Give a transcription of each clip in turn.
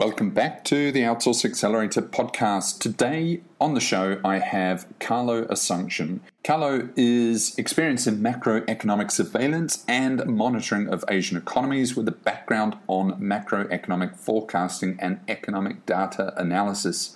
Welcome back to the Outsource Accelerator podcast. Today on the show, I have Carlo Asuncion. Carlo is experienced in macroeconomic surveillance and monitoring of Asian economies with a background on macroeconomic forecasting and economic data analysis.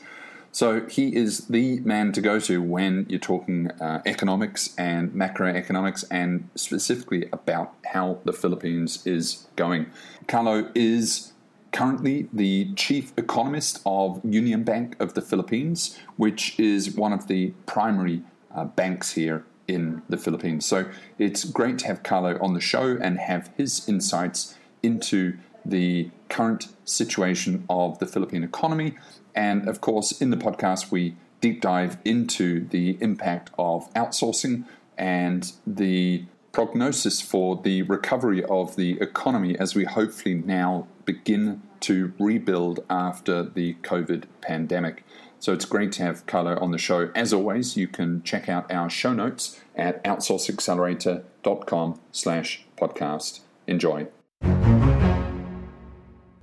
So he is the man to go to when you're talking uh, economics and macroeconomics and specifically about how the Philippines is going. Carlo is currently the chief economist of Union Bank of the Philippines, which is one of the primary uh, banks here in the Philippines. So it's great to have Carlo on the show and have his insights into the current situation of the Philippine economy. And of course, in the podcast, we deep dive into the impact of outsourcing and the prognosis for the recovery of the economy as we hopefully now begin to rebuild after the COVID pandemic. So it's great to have Carlo on the show. As always, you can check out our show notes at outsourceaccelerator.com slash podcast. Enjoy.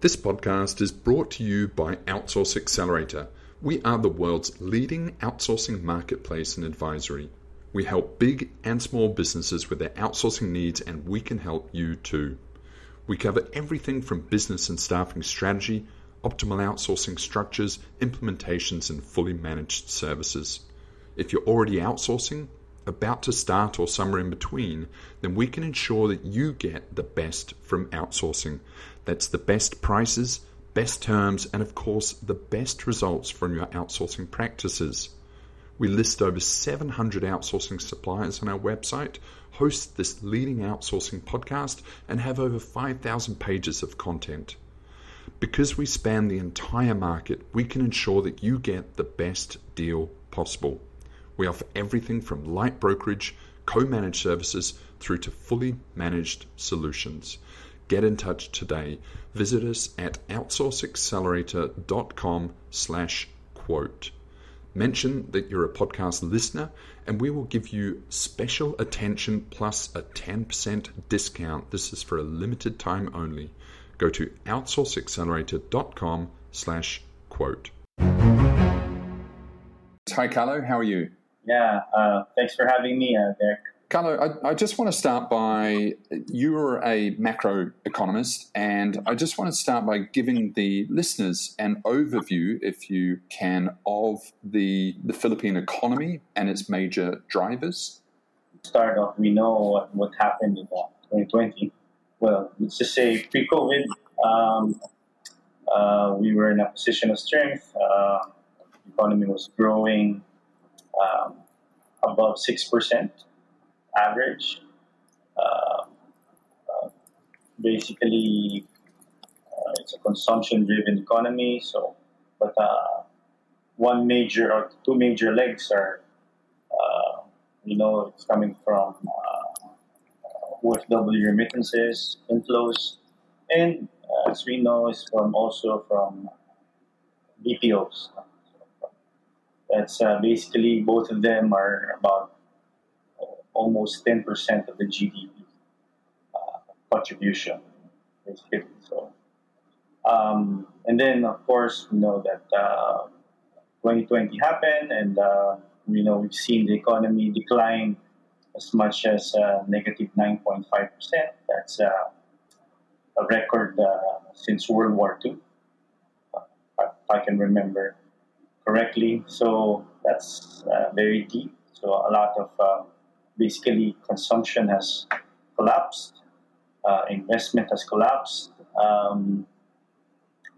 This podcast is brought to you by Outsource Accelerator. We are the world's leading outsourcing marketplace and advisory. We help big and small businesses with their outsourcing needs, and we can help you too. We cover everything from business and staffing strategy, optimal outsourcing structures, implementations, and fully managed services. If you're already outsourcing, about to start, or somewhere in between, then we can ensure that you get the best from outsourcing. That's the best prices, best terms, and of course, the best results from your outsourcing practices. We list over 700 outsourcing suppliers on our website, host this leading outsourcing podcast, and have over 5,000 pages of content. Because we span the entire market, we can ensure that you get the best deal possible. We offer everything from light brokerage, co-managed services through to fully managed solutions. Get in touch today. Visit us at outsourceaccelerator.com slash quote. Mention that you're a podcast listener, and we will give you special attention plus a 10% discount. This is for a limited time only. Go to outsourceaccelerator.com slash quote. Hi, Carlo. How are you? Yeah, uh, thanks for having me, uh, Derek. Carlo, I, I, just want to start by you're a macroeconomist, and I just want to start by giving the listeners an overview, if you can, of the, the Philippine economy and its major drivers. Start off, we know what, what happened in 2020. Well, let's just say pre COVID, um, uh, we were in a position of strength. Uh, the economy was growing um, above 6% average. Uh, uh, basically, uh, it's a consumption-driven economy. So, but uh, one major or two major legs are, uh, you know, it's coming from OFW remittances, inflows, and as we know, is from also from BPOs. That's uh, basically both of them are about almost 10% of the GDP uh, contribution. So, um, and then of course we know that uh, 2020 happened, and uh, we know we've seen the economy decline as much as uh, negative 9.5 percent. That's uh, a record uh, since World War II, if I can remember correctly. So that's very deep. So a lot of basically consumption has collapsed, uh, investment has collapsed, um,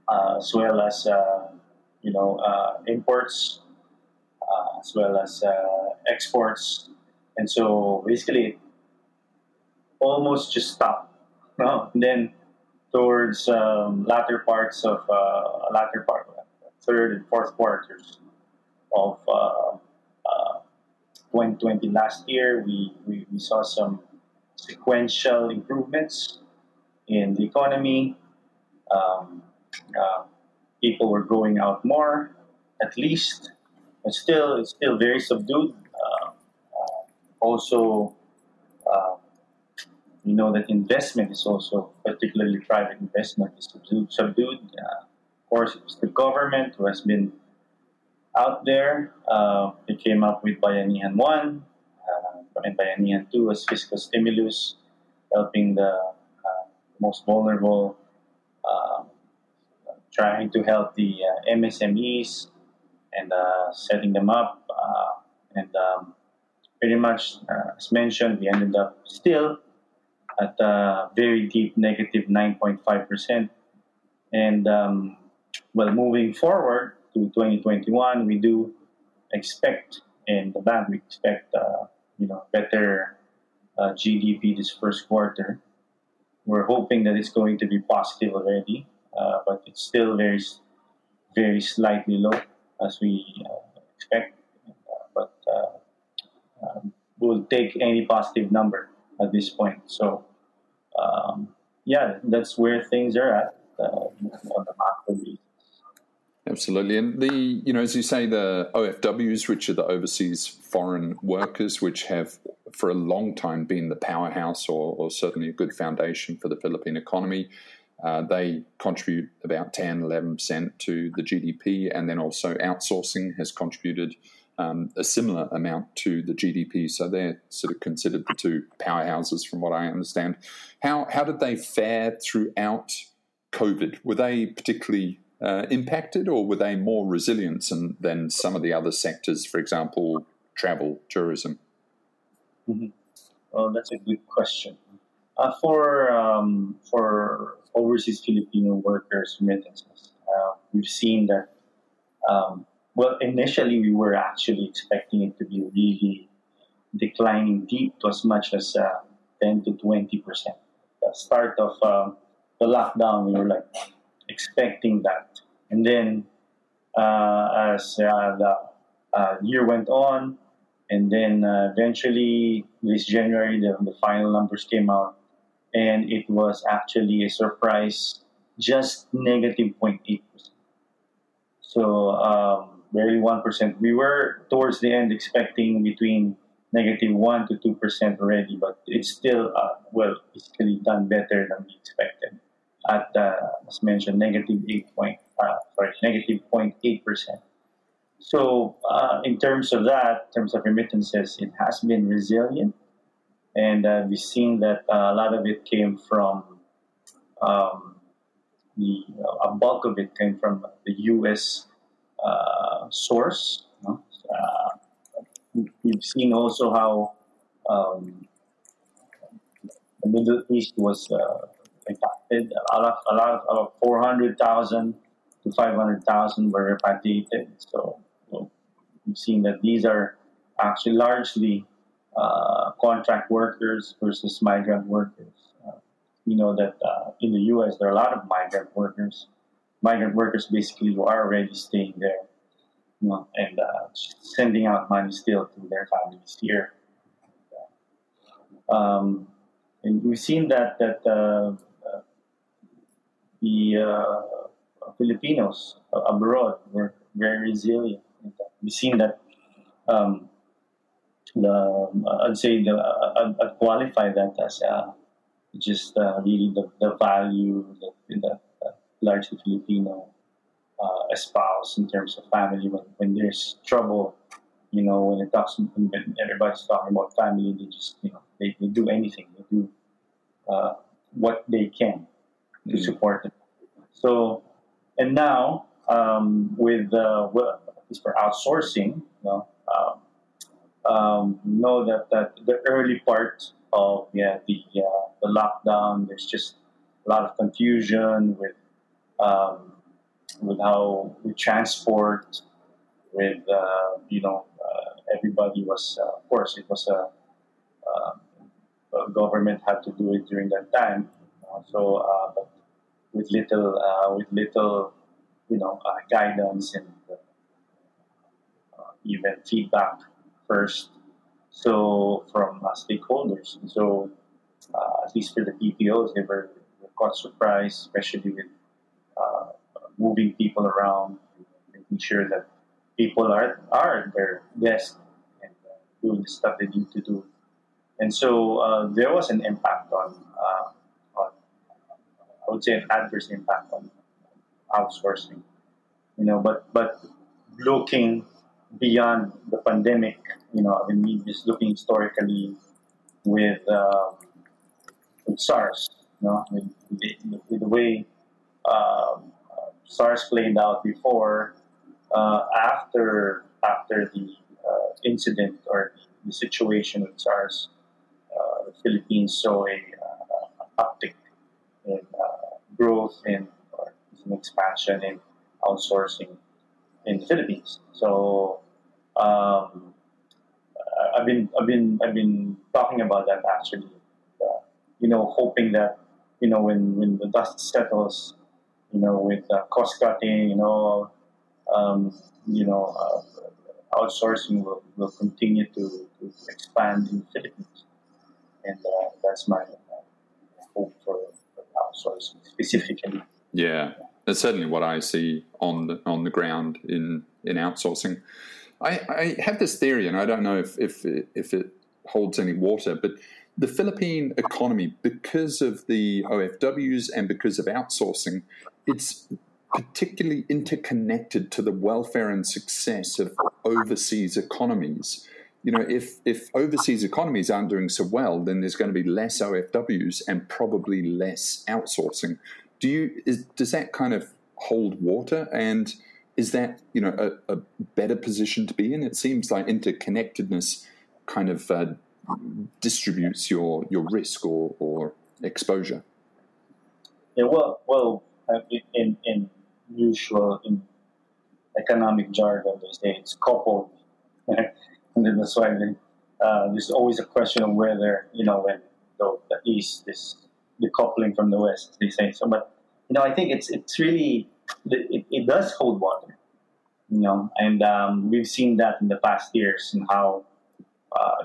uh, as well as uh, you know uh, imports, uh, as well as exports, and so basically almost just stopped. No? And then towards um, latter parts of latter part, third and fourth quarters of 2020 last year, we, we, we saw some sequential improvements in the economy. Um, uh, people were going out more, at least, but still, it's still very subdued. Uh, uh, also, uh, we know that investment is also, particularly private investment, is subdued. subdued. Uh, course, it was the government who has been out there. Uh, they came up with Bayanihan 1 uh, and Bayanihan 2 as fiscal stimulus, helping the uh, most vulnerable, um, trying to help the uh, MSMEs and uh, setting them up. Uh, and um, pretty much, as mentioned, we ended up still at a very deep negative 9.5%. And um, well, moving forward to 2021, we do expect in the bank, we expect uh, you know better uh, GDP this first quarter. We're hoping that it's going to be positive already, uh, but it's still very, very slightly low as we uh, expect. but uh, um, we'll take any positive number at this point. So, um, yeah, that's where things are at uh, on the macro. Absolutely, and the you know as you say the OFWs, which are the overseas foreign workers, which have for a long time been the powerhouse or, or certainly a good foundation for the Philippine economy. Uh, they contribute about 10, 11% to the GDP, and then also outsourcing has contributed um, a similar amount to the GDP. So they're sort of considered the two powerhouses, from what I understand. How how did they fare throughout COVID? Were they particularly uh, impacted, or were they more resilient than, some of the other sectors, for example, travel, tourism? Mm-hmm. Well, that's a good question. Uh, for um, for overseas Filipino workers remittances, uh, we've seen that um, well, initially we were actually expecting it to be really declining deep to as much as uh, 10 to 20 percent. The start of um, the lockdown, we were like expecting that, and then uh, as uh, the uh, year went on, and then uh, eventually this January the, the final numbers came out, and it was actually a surprise, just negative 0.8 percent. So. Um, barely 1%. We were towards the end expecting between negative 1 to 2% already, but it's still, uh, well, basically done better than we expected at, uh, as mentioned, negative 8 point, uh, sorry, negative 0.8%. So, uh, in terms of that, in terms of remittances, it has been resilient. And uh, we've seen that uh, a lot of it came from um, the, a bulk of it came from the U.S. Uh, source. Uh, we've seen also how um, the Middle East was uh, A lot, a lot, of, about 400,000 to 500,000 were repatriated. So we've seen that these are actually largely uh, contract workers versus migrant workers. Uh, we know that uh, in the U.S. there are a lot of migrant workers migrant workers basically who are already staying there you know, and uh, sending out money still to their families here. Um, and we've seen that that uh, the uh, Filipinos abroad were very resilient. We've seen that um, the I'd say the I'd, I'd qualify that as uh, just uh, really the, the value that, that largely Filipino uh, espouse in terms of family. When, when there's trouble, you know, when it talks, when everybody's talking about family, they just, you know, they, they do anything. They do uh, what they can to mm. support them. So, and now um, with uh, well, for outsourcing, you know, um, um, know that, that the early part of yeah the uh, the lockdown, there's just a lot of confusion with um, with how we transport, with uh, you know uh, everybody was uh, of course it was a, uh, government had to do it during that time, so uh, but with little uh, with little you know guidance and even feedback first. So from stakeholders, so at least for the BPOs, they were, were quite surprised, especially with uh, moving people around, making sure that people are are at their desk and uh, doing the stuff they need to do. And so uh, there was an impact uh, on, Would say, an adverse impact on outsourcing. You know, but but looking beyond the pandemic, you know, I mean, just looking historically with, uh, with SARS, you know, with, with the way um, SARS played out before, uh, after after the uh, incident or the situation with SARS, uh, the Philippines saw a uh, uptick in uh, growth and an expansion in outsourcing in the Philippines. So um, I've been I've been I've been talking about that actually. Uh, you know, hoping that you know when when the dust settles, you know, with uh, cost cutting, you know, um, you know, uh, outsourcing will, will continue to, to expand in the Philippines, and uh, that's my uh, hope for, outsourcing specifically. Yeah, that's certainly what I see on the on the ground in in outsourcing. I, I have this theory, and I don't know if if if it holds any water, but the Philippine economy, because of the OFWs and because of outsourcing, it's particularly interconnected to the welfare and success of overseas economies. You know, if if overseas economies aren't doing so well, then there's going to be less OFWs and probably less outsourcing. Do you is, does that kind of hold water and is that you know a, a, better position to be in? It seems like interconnectedness kind of uh, distributes your your risk or, or exposure. Yeah, well, well, uh, in in usual in economic jargon, they say it's coupled, and then that's why uh, there's always a question of whether you know when the, the east is decoupling from the west. They say so, but you know, I think it's it's really it, it does hold water, you know, and um, we've seen that in the past years and how, uh,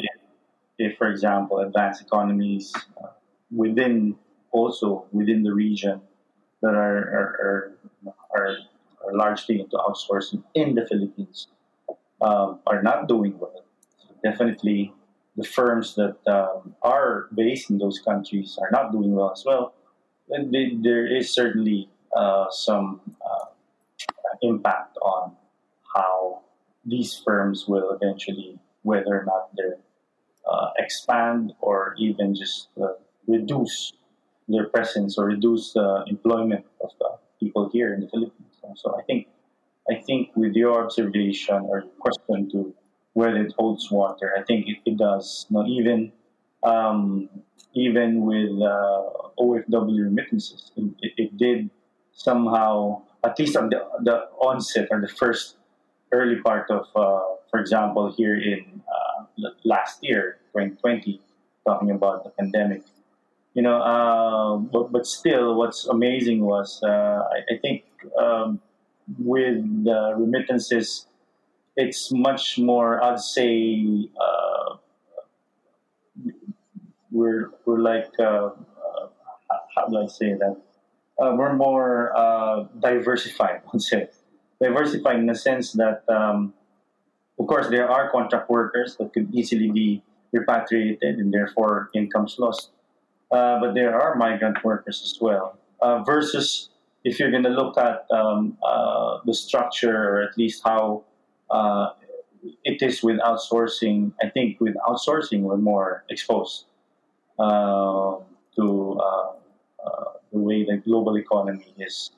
if, for example, advanced economies uh, within also within the region that are are, are, are largely into outsourcing in the Philippines um, are not doing well. Definitely, the firms that um, are based in those countries are not doing well as well. And they, there is certainly uh, some uh, impact on how these firms will eventually, whether or not they uh, expand or even just uh, reduce their presence or reduce the employment of the people here in the Philippines. So I think, I think with your observation or question to whether it holds water, I think it, it does. You even um, even with uh, OFW remittances, it, it did somehow, at least on the, the onset or the first early part of, uh, for example, here in uh, last year, 2020, talking about the pandemic. You know, uh, but, but still, what's amazing was uh, I, I, think um, with the remittances, it's much more, I'd say, uh, we're, we're like, uh, how do I say that? uh, we're more uh, diversified, I would say. Diversified in the sense that, um, of course, there are contract workers that could easily be repatriated and therefore incomes lost. Uh, but there are migrant workers as well. Uh, versus if you're going to look at um, uh, the structure or at least how uh, it is with outsourcing, I think with outsourcing, we're more exposed to the way the global economy is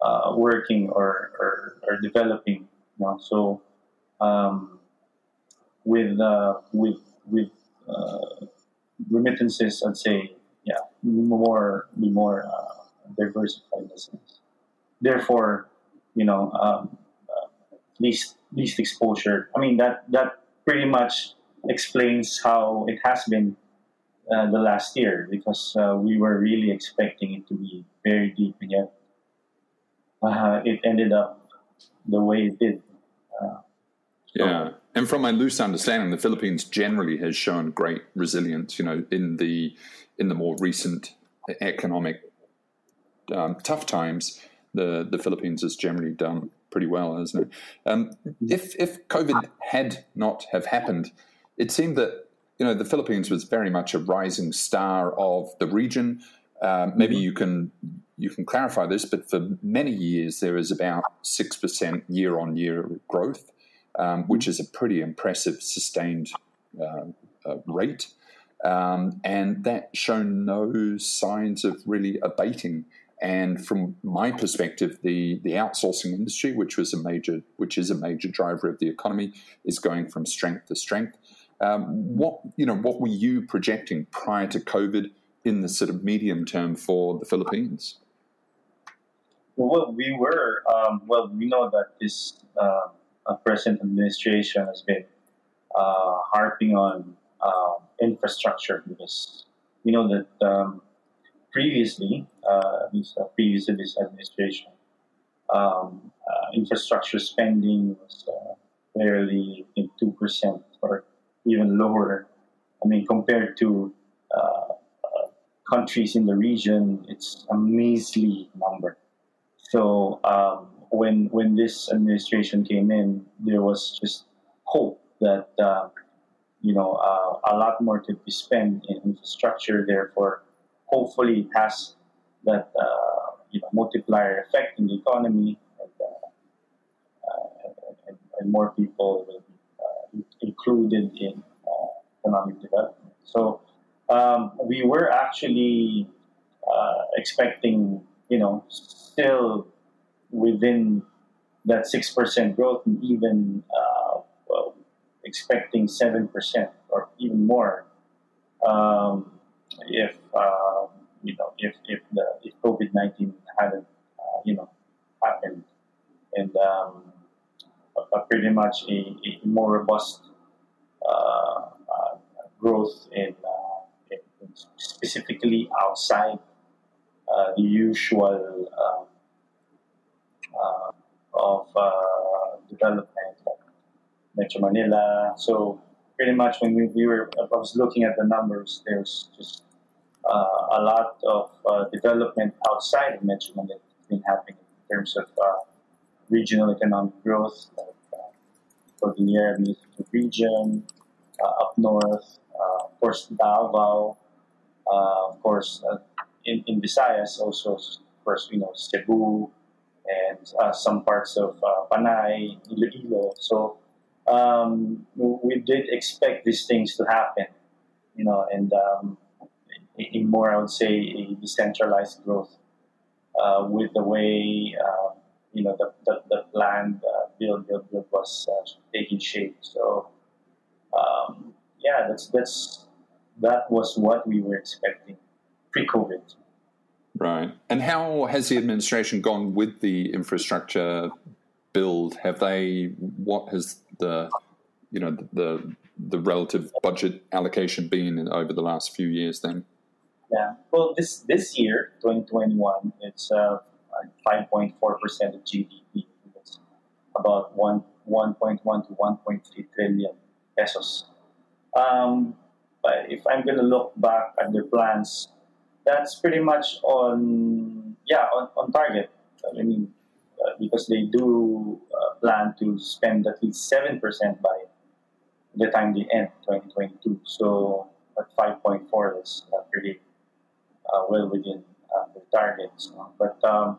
uh, working or, or, or, developing. You know? So um, with uh, with with uh, remittances, I'd say yeah, more be more uh, diversified sense. Therefore, you know, um, uh, least least exposure. I mean that that pretty much explains how it has been uh, the last year because uh, we were really expecting it to be very deep, and yet uh, it ended up the way it did. Uh. Yeah, and from my loose understanding, the Philippines generally has shown great resilience. You know, in the in the more recent economic um, tough times, the the Philippines has generally done pretty well, hasn't it? Um, if if COVID had not have happened, it seemed that you know, the Philippines was very much a rising star of the region. Uh, maybe mm-hmm. you can you can clarify this, but for many years there is about six percent year on year growth, um, which is a pretty impressive sustained uh, uh, rate, um, and that shown no signs of really abating. And from my perspective, the, the outsourcing industry, which was a major, which is a major driver of the economy, is going from strength to strength. Um, what you know, what were you projecting prior to COVID in the sort of medium term for the Philippines? Well, we were um, well. We know that this uh, present administration has been uh, harping on uh, infrastructure because we know that um, previously, uh, least uh, previous to this administration, um, uh, infrastructure spending was uh, barely in two percent or even lower. I mean, compared to uh, uh, countries in the region, it's a measly number. So um, when when this administration came in, there was just hope that uh, you know a lot more could be spent in infrastructure. Therefore, hopefully, it has that uh, you know multiplier effect in the economy, and, uh, and, and more people will be included in economic development. So um, we were actually uh, expecting, you know, still within that six percent growth, and even uh, well, expecting seven percent or even more. Um, if uh, you know, if if the if COVID nineteen hadn't, uh, you know, happened, and um, pretty much a, a more robust uh, growth in, uh, in specifically outside uh, the usual um, uh, of development, Metro Manila. So pretty much when we, we, were, I was looking at the numbers, there's just uh, a lot of uh, development outside of Metro Manila been happening in terms of uh, regional economic growth, like uh, Cordillera region, up north, uh, of course, Davao, uh, of course, uh, in, in Visayas also, of course, you know, Cebu, and uh, some parts of uh, Panay, Iloilo. So um, we did expect these things to happen, you know, and um, in more, I would say, a decentralized growth uh, with the way, uh, you know, the, the, the uh, build, build, build was uh, taking shape. So um, yeah, that's that's that was what we were expecting pre-COVID. Right. And how has the administration gone with the infrastructure build? Have they? What has the you know the the relative budget allocation been over the last few years? Then. Yeah. Well, this this year, 2021, it's uh, 5.4 percent of GDP. It's about one 1.1 to 1.3 trillion pesos um, but if I'm going to look back at their plans, that's pretty much on yeah on, on target. I mean, uh, because they do uh, plan to spend at least seven percent by the time they end 2022. So at 5.4, that's uh, pretty uh, well within uh, the targets. But um,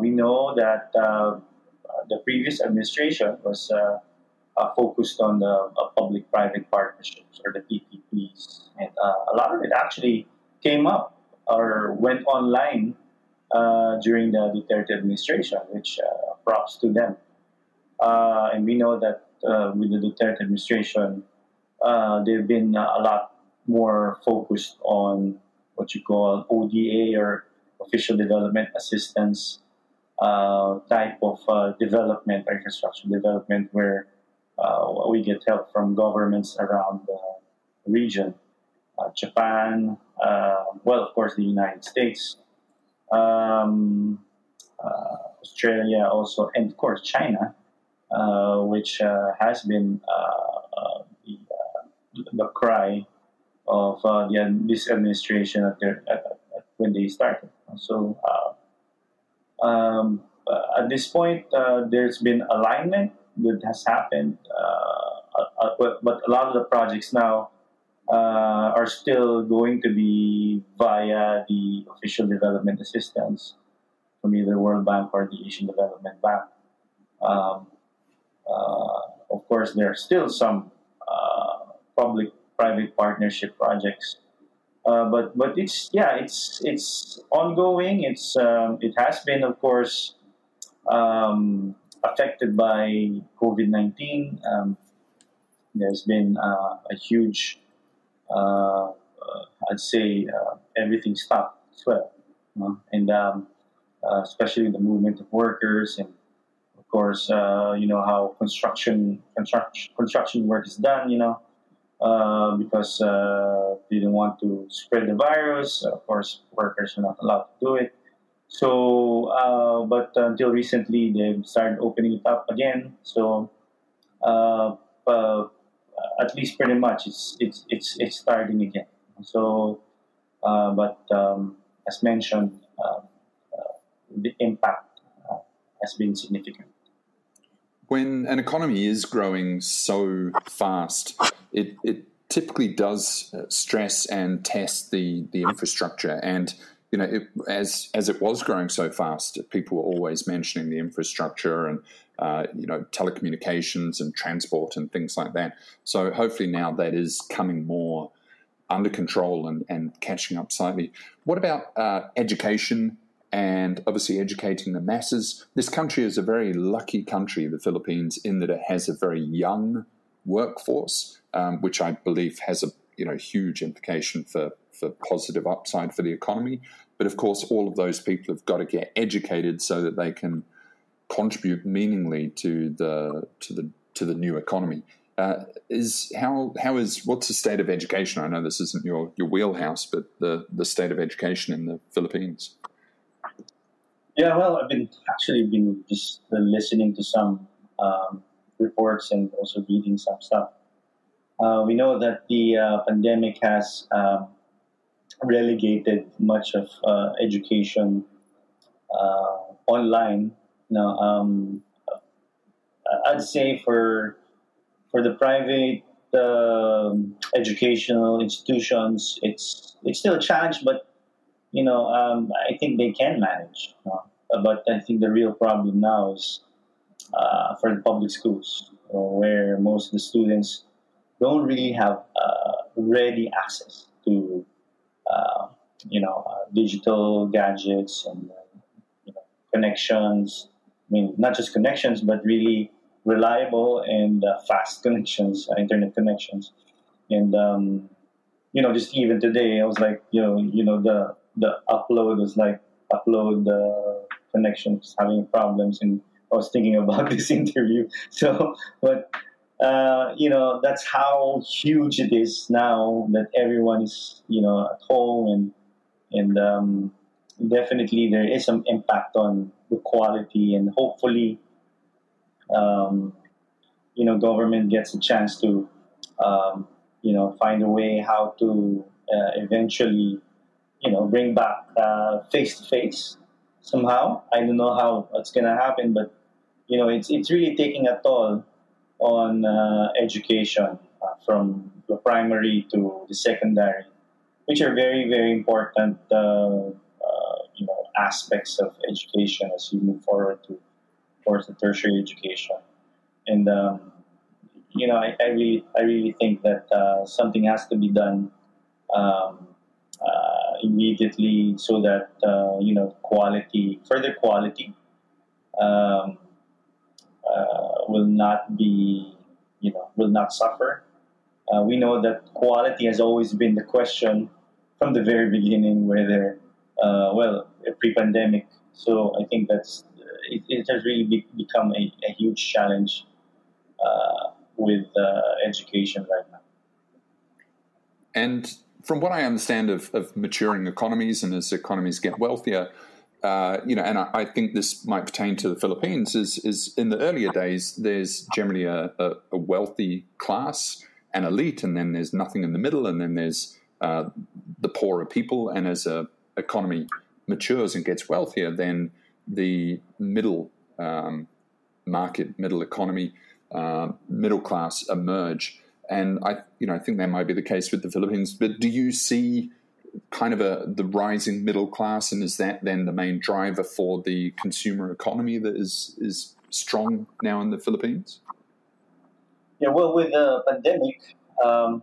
we know that the previous administration was focused on the public-private partnerships or the PPPs, and a lot of it actually came up or went online uh, during the Duterte administration, which uh, props to them. Uh, and we know that with the Duterte administration, they've been a lot more focused on what you call ODA or official development assistance type of development infrastructure development, where uh, we get help from governments around the region. Uh, Japan, uh, well, of course, the United States, um, Australia also, and of course, China, which has been the, the cry of uh, the, this administration at their, at, at, when they started. So uh, um, uh, at this point, there's been alignment that has happened. Uh, uh, but, but a lot of the projects now uh, are still going to be via the official development assistance from either World Bank or the Asian Development Bank. Um, uh, of course, there are still some uh, public-private partnership projects, uh, but but it's yeah, it's it's ongoing. It's um, it has been, of course, um, affected by COVID nineteen. Um, there's been uh, a huge uh, uh, I'd say uh, everything stopped as well. and um, especially the movement of workers and of course, you know how construction, construction construction work is done. You know, uh, because uh, they didn't want to spread the virus. Of course, workers are not allowed to do it. So, uh, but until recently, they've started opening it up again. So, uh, at least pretty much it's it's it's it's starting again. So, uh, but um, as mentioned, uh, uh the impact uh, has been significant. When an economy is growing so fast, it, it typically does stress and test the, the infrastructure and you know, it, as as it was growing so fast, people were always mentioning the infrastructure and uh, you know telecommunications and transport and things like that. So hopefully now that is coming more under control and, and catching up slightly. What about uh, education and obviously educating the masses? This country is a very lucky country, the Philippines, in that it has a very young workforce, um, which I believe has a you know huge implication for for positive upside for the economy. But of course, all of those people have got to get educated so that they can contribute meaningfully to the to the to the new economy. Uh, is how how is what's the state of education? I know this isn't your, your wheelhouse, but the, the state of education in the Philippines. Yeah, well, I've been actually been just listening to some um, reports and also reading some stuff. Uh, we know that the uh, pandemic has um, relegated much of uh, education uh, online. Now, um, I'd say for for the private uh, educational institutions, it's it's still a challenge, but you know, um, I think they can manage. but I think the real problem now is uh, for the public schools, where most of the students don't really have uh, ready access to uh, you know uh, digital gadgets and uh, you know, connections. I mean, not just connections, but really reliable and uh, fast connections, internet connections. And um, you know, just even today, I was like, you know, you know, the the upload was like upload the connections having problems and I was thinking about this interview. So, but uh, you know, that's how huge it is now that everyone is, you know, at home and and um, definitely there is some impact on the quality and hopefully, um, you know, government gets a chance to, um, you know, find a way how to uh, eventually, you know, bring back face to face somehow. I don't know how it's gonna happen, but you know, it's it's really taking a toll on uh, education uh, from the primary to the secondary, which are very, very important uh, aspects of education as you move forward to, towards the tertiary education. And um, you know, I, I, really, I really think that uh, something has to be done um, immediately so that you know quality, further quality. Um, uh, will not be, you know, will not suffer. Uh, we know that quality has always been the question from the very beginning, whether, uh, well, pre-pandemic. So I think that's it, it has really be, become a, a, huge challenge uh, with uh, education right now. And from what I understand of, of maturing economies, and as economies get wealthier, uh, you know, and I, I, think this might pertain to the Philippines, is, is in the earlier days, there's generally a, a, a, wealthy class and elite, and then there's nothing in the middle, and then there's uh, the poorer people. And as a economy matures and gets wealthier, then the middle um, market, middle economy, uh, middle class emerge. and I, you know, I think that might be the case with the Philippines. But do you see kind of a the rising middle class, and is that then the main driver for the consumer economy that is is strong now in the Philippines? Yeah, well, with the pandemic, um,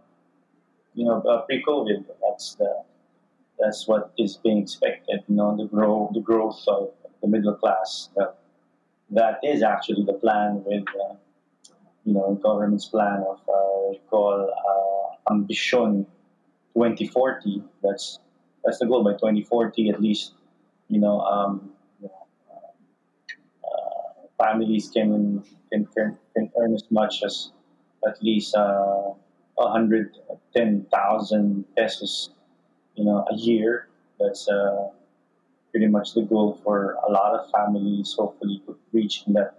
you know, uh, pre-COVID, that's the that's what is being expected. You know, the grow the growth of the middle class. Uh, that is actually the plan with uh, you know government's plan of uh, call uh, ambition 2040. That's that's the goal by 2040 at least. You know, um, you know uh, families can, can can earn as much as at least uh, 110,000 pesos, you know, a year. That's uh, pretty much the goal for a lot of families. Hopefully, reaching that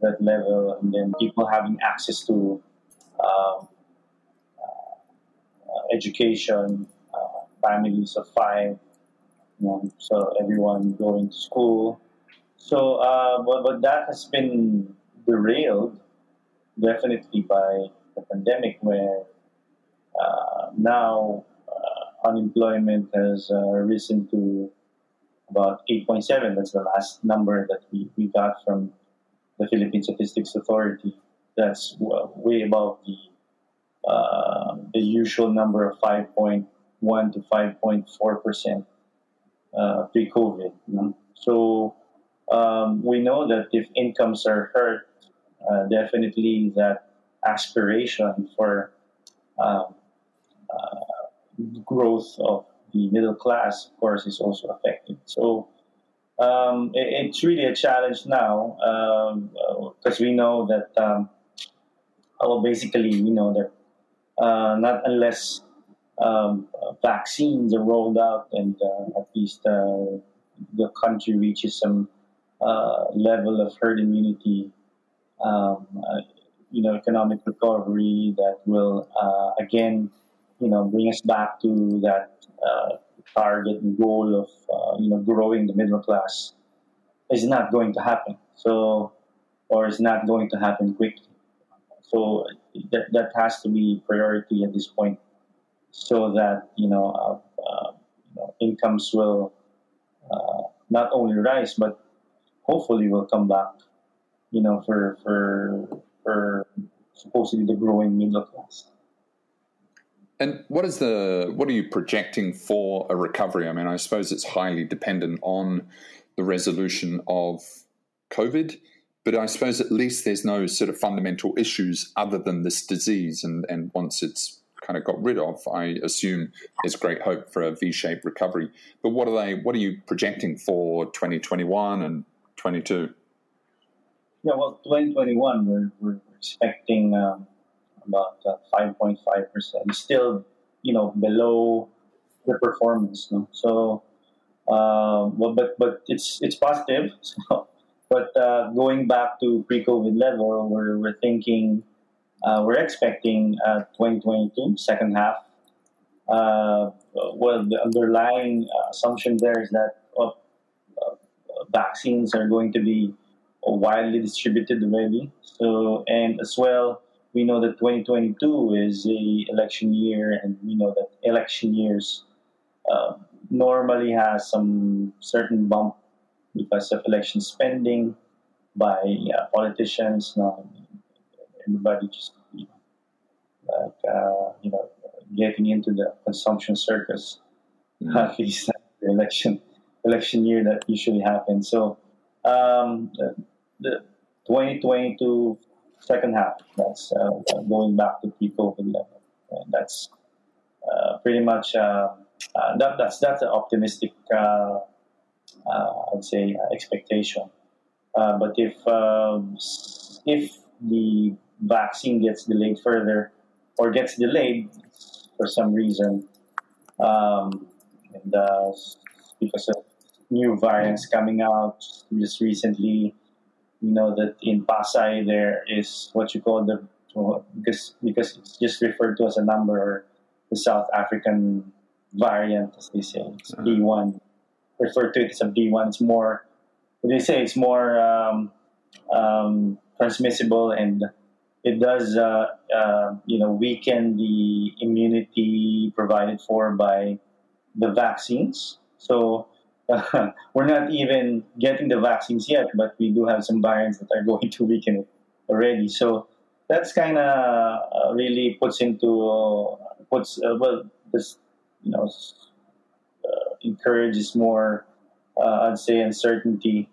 that level, and then people having access to um, uh, education, uh, families of five, you know, so everyone going to school. So, uh, but, but that has been derailed definitely by the pandemic, where uh, now uh, unemployment has uh, risen to about 8.7. That's the last number that we, we got from the Philippine Statistics Authority. That's way above the uh, the usual number of 5.1 to 5.4 percent uh, pre-COVID. So um, we know that if incomes are hurt, uh, definitely that aspiration for um, uh, growth of the middle class, of course, is also affected. So um, it, it's really a challenge now because um, we know that, um, well, basically, we know that uh, not unless um, vaccines are rolled out and uh, at least uh, the country reaches some uh, level of herd immunity, um, uh, you know, economic recovery that will uh, again, you know, bring us back to that target and goal of you know growing the middle class is not going to happen. So, or is not going to happen quickly. So that that has to be priority at this point, so that you know, uh, uh, you know incomes will uh, not only rise but hopefully will come back. You know, for for for supposedly the growing middle class. And what is the what are you projecting for a recovery? I mean, I suppose it's highly dependent on the resolution of COVID, but I suppose at least there's no sort of fundamental issues other than this disease. And, and once it's kind of got rid of, I assume there's great hope for a V-shaped recovery. But what are they? What are you projecting for 2021 and 22? Yeah, well, 2021 we're, we're expecting um, about 5.5 uh, percent, still you know below the performance. No? So, uh, but but it's it's positive. So but uh, going back to pre-COVID level, we're, we're thinking, uh, we're expecting uh, 2022 second half. Uh, well, the underlying assumption there is that vaccines are going to be widely distributed already. So, and as well, we know that 2022 is a election year, and we know that election years normally has some certain bump because of election spending by uh, politicians. No, everybody just you know, like uh, you know getting into the consumption circus. Mm-hmm. At least the election election year that usually happens. So um, the, the 2022 second half that's uh, going back to pre-COVID level. And that's uh, pretty much uh, uh, that, that's that's an optimistic uh, uh, I'd say, expectation. But if um, if the vaccine gets delayed further or gets delayed for some reason, um, and because of new variants coming out just recently, you know that in Pasay there is what you call the because because it's just referred to as a number or the South African variant, as they say, it's B1 refer to it as a B1. It's more, do say? It's more um, um, transmissible and it does, uh, uh, you know, weaken the immunity provided for by the vaccines. So uh, we're not even getting the vaccines yet, but we do have some variants that are going to weaken it already. So that's kind of uh, really puts into puts well this you know encourages more I'd say uncertainty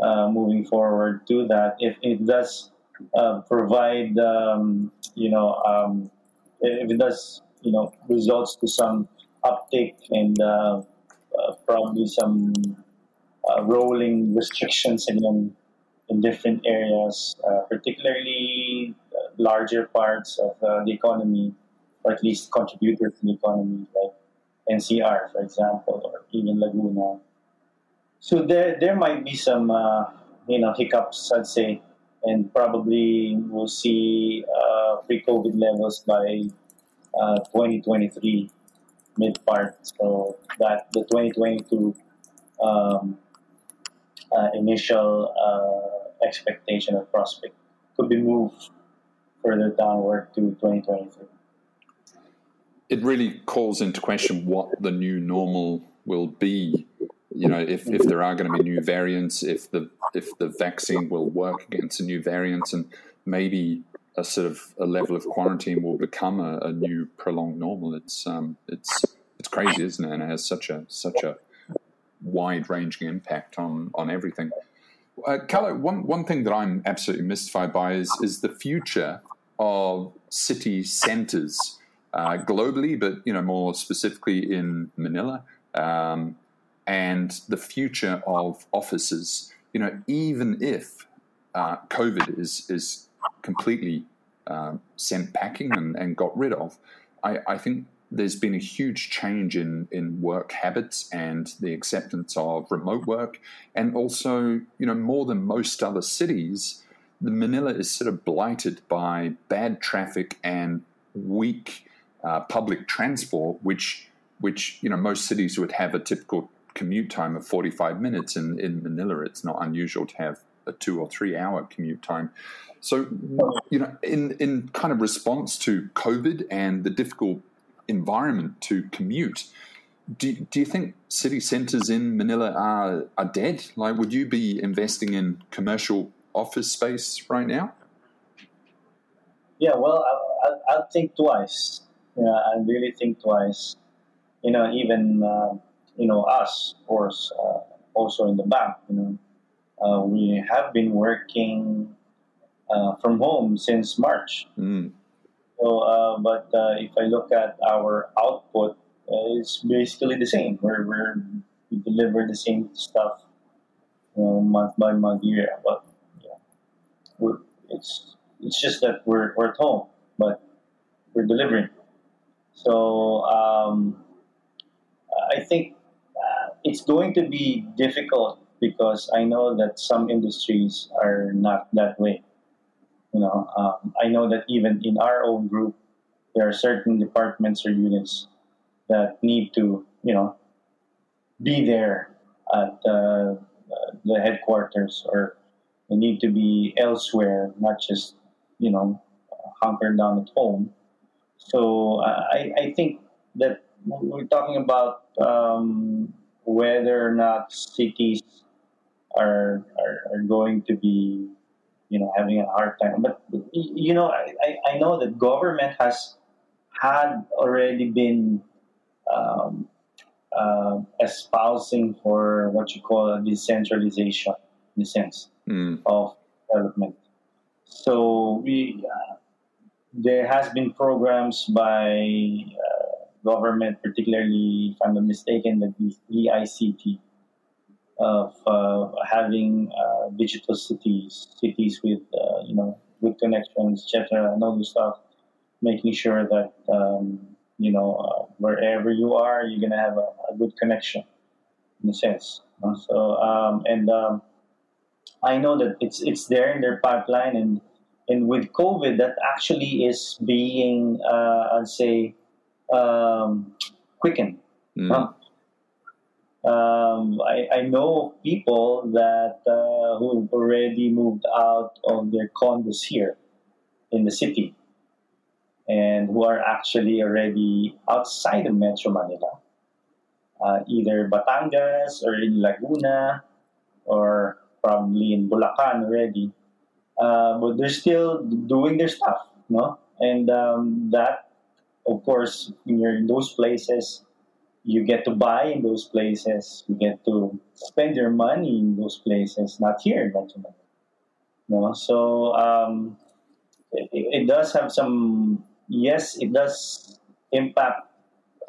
moving forward to that if it does uh, provide, um, you know, um, if it does, you know, results to some uptick and uh, uh, probably some uh, rolling restrictions in, in different areas, uh, particularly larger parts of the economy, or at least contributors to the economy, like NCR, for example, or even Laguna. So there, there might be some, you know, hiccups, I'd say, and probably we'll see uh, pre-COVID levels by uh, 2023 mid part. So that the 2022 um, uh, initial uh, expectation or prospect could be moved further downward to 2023. It really calls into question what the new normal will be you know, if, if there are going to be new variants, if the if the vaccine will work against a new variant, and maybe a sort of a level of quarantine will become a, a new prolonged normal. It's um, it's it's crazy, isn't it? And it has such a such a wide ranging impact on on everything. Uh, Carlo, one one thing that I'm absolutely mystified by is is the future of city centres uh, globally, but you know more specifically in Manila. Um, and the future of offices. You know, even if uh, COVID is is completely uh, sent packing and, and, got rid of, I, I, think there's been a huge change in in work habits and the acceptance of remote work, and also you know more than most other cities, the Manila is sort of blighted by bad traffic and weak uh, public transport, which which you know most cities would have a typical commute time of 45 minutes. In, in Manila, it's not unusual to have a two or three hour commute time. So, you know, in, in kind of response to COVID and the difficult environment to commute, do, do you think city centres in Manila are, are dead? Like, would you be investing in commercial office space right now? Yeah, well, I, will think twice. Yeah, I really think twice. You know, even uh, you know, us, of course, uh, also in the bank, you know, uh, we have been working uh, from home since March. Mm. So, uh, but uh, if I look at our output, uh, it's basically the same. We're, we're, we deliver the same stuff you know, month by month, year. But yeah, we're, it's it's just that we're, we're at home, but we're delivering. So um, I think it's going to be difficult because I know that some industries are not that way. You know, um, I know that even in our own group, there are certain departments or units that need to, you know, be there at uh, the headquarters or they need to be elsewhere, not just, you know, hunkered down at home. So I, I think that we're talking about um, whether or not cities are, are, are going to be you know having a hard time. But you know I, I know that government has had already been um, uh, espousing for what you call a decentralization in the sense mm. of development. So we uh, there has been programs by uh, government, particularly, if I'm not mistaken, the DICT, of uh, having uh, digital cities, cities with uh, you know good connections, etc., and all this stuff, making sure that um, you know uh, wherever you are, you're gonna have a, a good connection, in a sense. So um, and um, I know that it's it's there in their pipeline, and and with COVID, that actually is being, uh, I'd say, um, quicken. Mm. Huh? Um, I, I know people that uh, who've already moved out of their condos here in the city and who are actually already outside of Metro Manila, uh, either Batangas or in Laguna or probably in Bulacan already. Uh, but they're still doing their stuff, no? And um, that, of course, when you're in those places, you get to buy in those places. You get to spend your money in those places, not here in Manila. No? So um, it, it does have some, yes, it does impact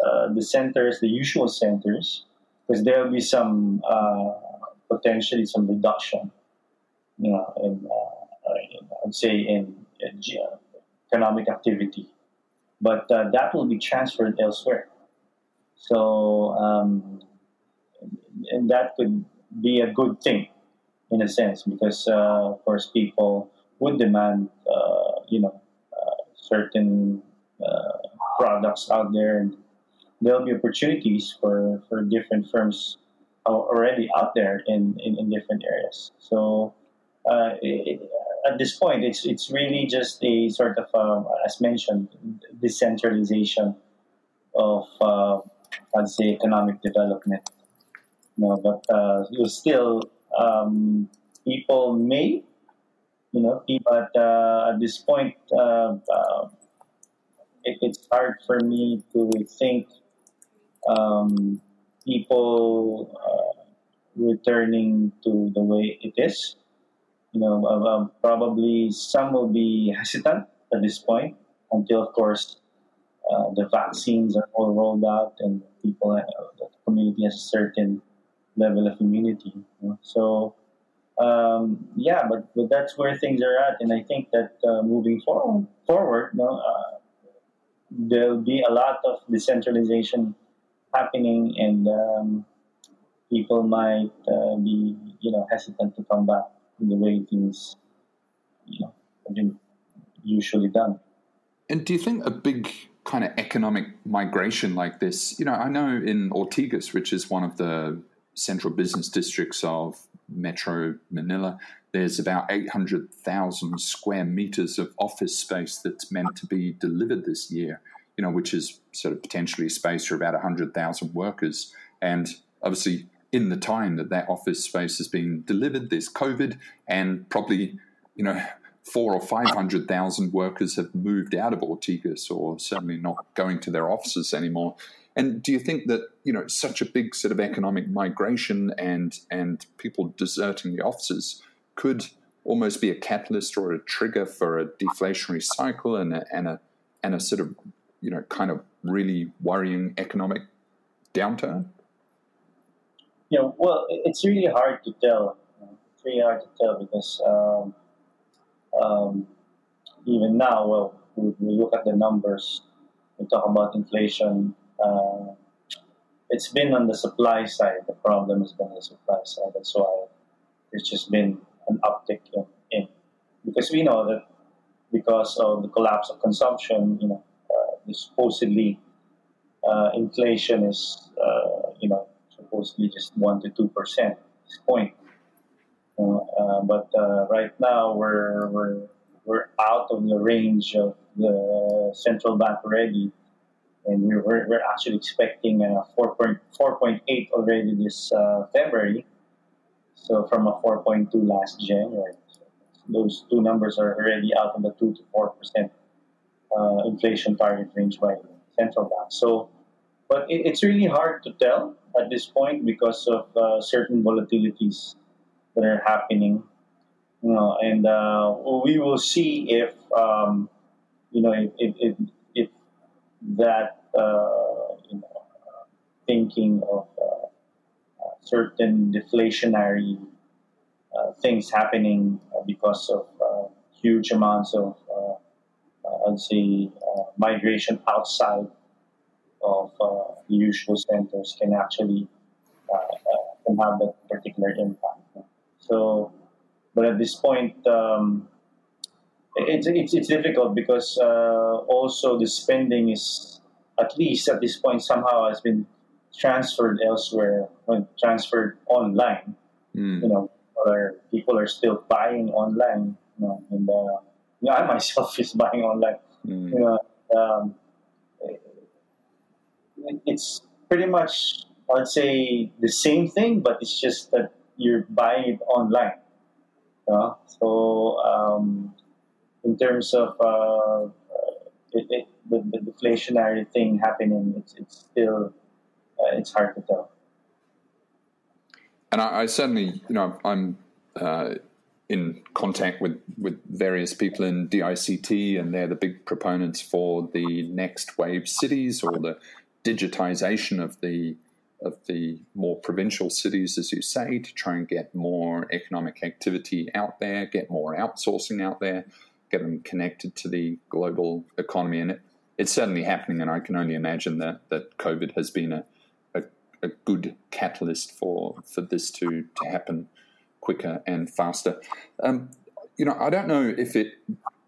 uh, the centers, the usual centers, because there will be some uh, potentially some reduction, you know, in, uh, in I'd say in, in economic activity, but uh, that will be transferred elsewhere. So, um, and that could be a good thing in a sense because, uh, of course, people would demand, uh, you know, uh, certain uh, products out there, and there'll be opportunities for, for different firms already out there in, in, in different areas. So, uh, it, at this point, it's it's really just a sort of, um, as mentioned, decentralization of, uh, I'd say, economic development. Know, but uh, you still um, people may, you know, but uh, at this point, uh, uh, it, it's hard for me to think um, people uh, returning to the way it is. You know, uh, probably some will be hesitant at this point until, of course, uh, the vaccines are all rolled out and people, the community has a certain level of immunity. You know? So um, yeah, but, but that's where things are at, and I think that uh, moving forward, forward, you know, uh, there'll be a lot of decentralization happening, and um, people might uh, be, you know, hesitant to come back in the way things, you know, have usually done. And do you think a big kind of economic migration like this, you know, I know in Ortigas, which is one of the central business districts of Metro Manila, there's about 800,000 square meters of office space that's meant to be delivered this year, you know, which is sort of potentially space for about 100,000 workers. And obviously, in the time that that office space has been delivered, there's COVID, and probably, you know, four or 500,000 workers have moved out of Ortigas or certainly not going to their offices anymore. And do you think that you know such a big sort of economic migration and and people deserting the offices could almost be a catalyst or a trigger for a deflationary cycle and a, and a and a sort of you know kind of really worrying economic downturn? Yeah, well, it's really hard to tell. It's really hard to tell because um, um, even now, well, we, we look at the numbers. We talk about inflation uh, it's been on the supply side. The problem has been on the supply side. That's why there's just been an uptick in, in because we know that because of the collapse of consumption, you know, uh, supposedly uh, inflation is, uh, you know, supposedly just one to two percent point. Uh, but uh, right now we're, we're we're out of the range of the central bank already and we're, we're actually expecting a 4.4.8 already this uh, February. So from a 4.2 last January. So those two numbers are already out of the 2 to 4 percent uh, inflation target range by the central bank. So, but it, it's really hard to tell at this point because of uh, certain volatilities that are happening. You know, and uh, we will see if um, you know if, if, if that uh, you know, thinking of uh, uh, certain deflationary things happening because of huge amounts of, I'd say, migration outside of the usual centers can actually can have that particular impact. So, but at this point, um, it's, it's, it's difficult because uh, also the spending is at least at this point somehow has been transferred elsewhere when transferred online. Mm. You know, other people are still buying online. You know, and uh, you know, I myself is buying online. Mm. You know, um, it's pretty much I'd say the same thing, but it's just that you're buying it online. So um, in terms of uh, it, it, the, the deflationary thing happening, it's, it's still uh, it's hard to tell. And I, I certainly, you know, I'm uh, in contact with, with various people in DICT, and they're the big proponents for the next wave cities or the digitization of the of the more provincial cities, as you say, to try and get more economic activity out there, get more outsourcing out there, get them connected to the global economy. And it, it's certainly happening, and I can only imagine that, that COVID has been a, a, a good catalyst for, for this to, to happen quicker and faster. Um, you know, I don't know if it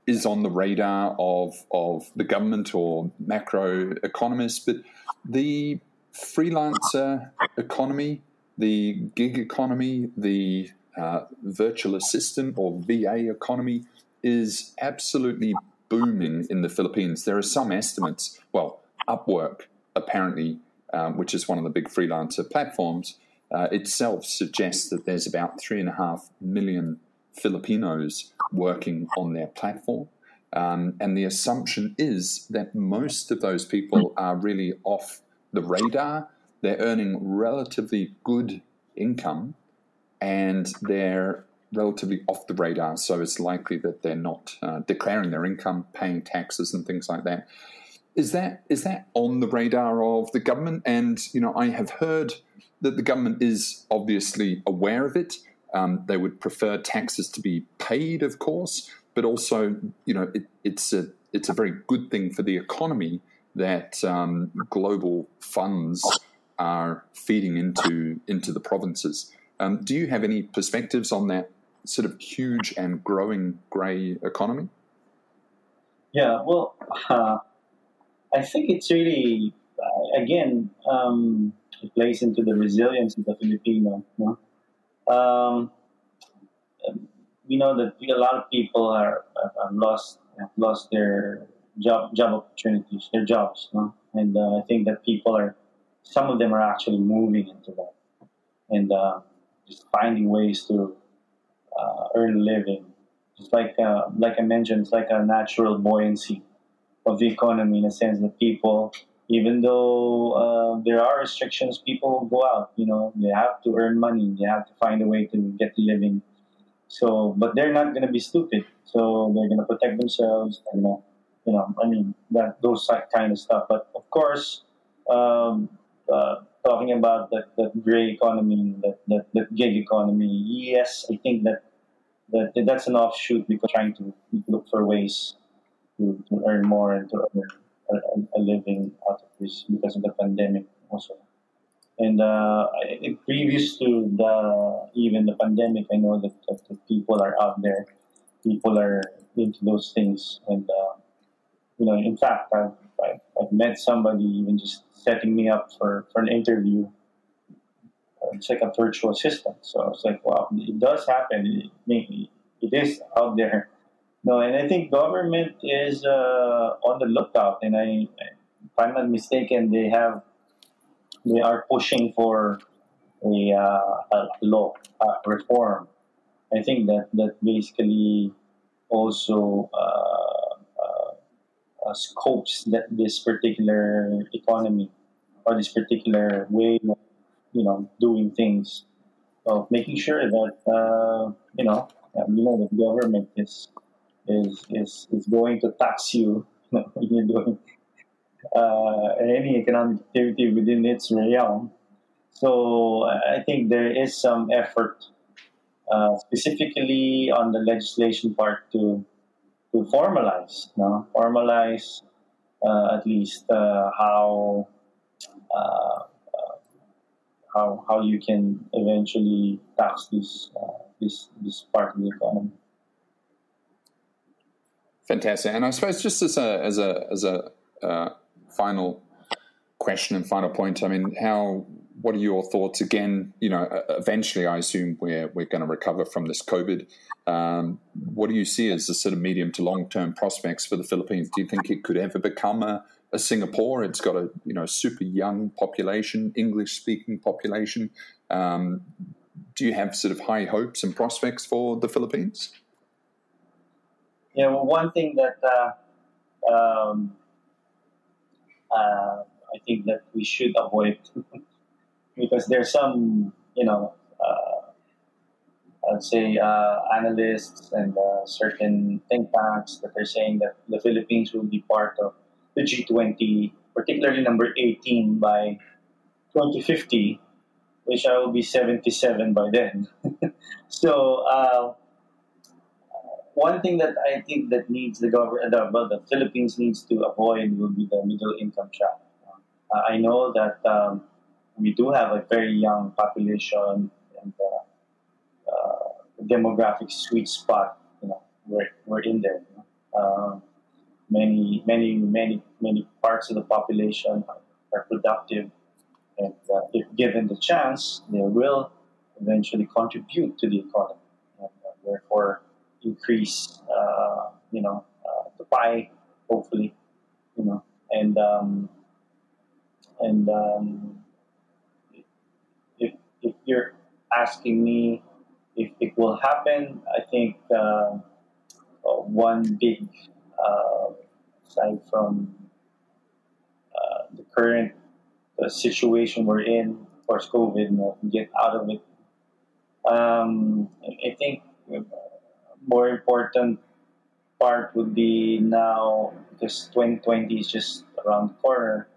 is on the radar of of the government or macro economists, but the freelancer economy, the gig economy, the uh, virtual assistant or VA economy is absolutely booming in the Philippines. There are some estimates, well, Upwork apparently, um, which is one of the big freelancer platforms, uh, itself suggests that there's about three and a half million Filipinos working on their platform. Um, and the assumption is that most of those people are really off the radar. They're earning relatively good income and they're relatively off the radar. So it's likely that they're not uh, declaring their income, paying taxes, and things like that. Is that is that on the radar of the government? And you know, I have heard that the government is obviously aware of it. Um, they would prefer taxes to be paid, of course, but also, you know, it, it's a it's a very good thing for the economy that um, global funds are feeding into into the provinces. Um, do you have any perspectives on that sort of huge and growing grey economy? Yeah, well, uh, I think it's really uh, again um, it plays into the resilience of the Filipino. Know? um, we know that a lot of people are have lost have lost their job job opportunities, their jobs, and uh, I think that people are some of them are actually moving into that and uh, just finding ways to uh, earn a living. Just like uh, like I mentioned, it's like a natural buoyancy of the economy in a sense that people, even though uh, there are restrictions, people go out. You know, they have to earn money. They have to find a way to get a living. So, but they're not going to be stupid. So they're going to protect themselves and. Uh, you know, I mean that those kind of stuff. But of course, um, uh, talking about that, that gray economy, that, that, that gig economy, yes, I think that, that that's an offshoot because trying to look for ways to, to earn more and to earn a, a, living out of this because of the pandemic also. And uh, I, previous to the even the pandemic, I know that, that, that people are out there, people are into those things, and uh, you know, in fact, I've, I've, I've, met somebody even just setting me up for, for an interview. It's like a virtual assistant. So it's like, wow, it does happen. It, it is out there. No, and I think government is uh, on the lookout. And I, if I'm not mistaken, they have they are pushing for a, uh, a law uh, reform. I think that that basically also uh, uh, scopes that this particular economy or this particular way of you know doing things of making sure that uh, you know you know the government is is is, is going to tax you when you're doing uh, any economic activity within its realm. So I think there is some effort, uh, specifically on the legislation part, to to formalize, no? formalize uh, at least uh, how uh, uh, how how you can eventually tax this uh, this this part of the economy. Fantastic, and I suppose just as a as a as a final question and final point, I mean, how what are your thoughts? Again, you know, eventually, I assume we're we're going to recover from this COVID. Um, what do you see as the sort of medium to long term prospects for the Philippines? Do you think it could ever become a, a Singapore? It's got a you know super young population, English speaking population. Um, do you have sort of high hopes and prospects for the Philippines? Yeah, well, one thing that uh, um, uh, I think that we should avoid because there's some, you know, uh, I'd say uh, analysts and uh, certain think tanks that are saying that the Philippines will be part of the G20, particularly number 18 by 2050, which I will be 77 by then. so uh, one thing that I think that needs the government, the, well, the Philippines needs to avoid will be the middle income trap. Uh, I know that um, we do have a very young population and uh, uh, demographic sweet spot. You know, we're, we're in there. You know? Um, many, many, many, many parts of the population are productive, and uh, if given the chance, they will eventually contribute to the economy, and uh, therefore increase, uh, you know, the pie, hopefully, you know, and um, and um, you're asking me if it will happen, I think uh, uh, one big, uh, aside from uh, the current situation we're in, of course, COVID, you know, get out of it. Um, I think more important part would be now because 2020 is just around the corner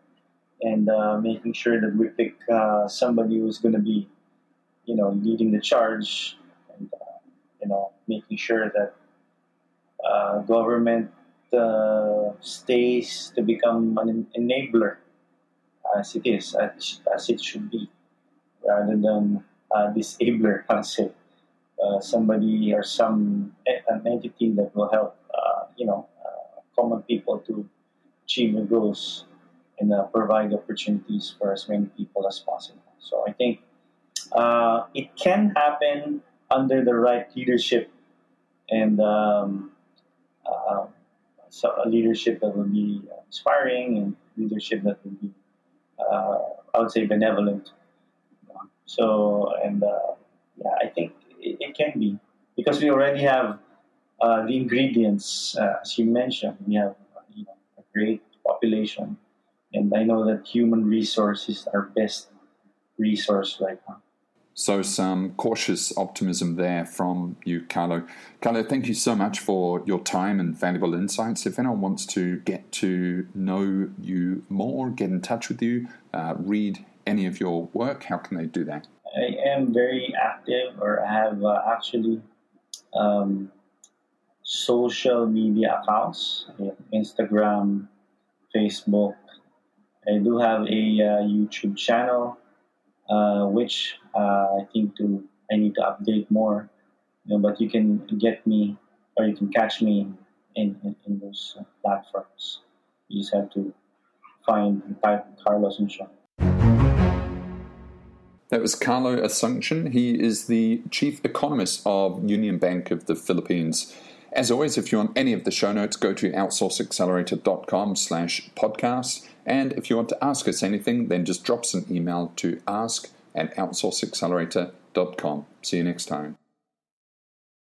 and uh, making sure that we pick uh, somebody who's going to be, you know, leading the charge, and uh, you know, making sure that uh, government uh, stays to become an enabler, as it is, as, as it should be, rather than a disabler, I'll say. Uh, somebody or some an entity that will help, you know, common people to achieve their goals and uh, provide opportunities for as many people as possible. So I think uh, it can happen under the right leadership and um, uh, so a leadership that will be inspiring and leadership that will be, uh, I would say, benevolent. So, and uh, yeah, I think it, it, can be because we already have uh, the ingredients, as you mentioned. We have you know, a great population and I know that human resources are best resource right now. So, some cautious optimism there from you, Carlo. Carlo, thank you so much for your time and valuable insights. If anyone wants to get to know you more, get in touch with you, uh, read any of your work, how can they do that? I am very active, or I have uh, actually um, social media accounts Instagram, Facebook, I do have a uh, YouTube channel, uh, which uh, I think to I need to update more. You know, but you can get me or you can catch me in, in, in those platforms. You just have to find type Carlos Asuncion. That was Carlo Asuncion. He is the chief economist of Union Bank of the Philippines. As always, if you want any of the show notes, go to outsourceaccelerator.com slash podcast. And if you want to ask us anything, then just drop us an email to ask at outsourceaccelerator.com. See you next time.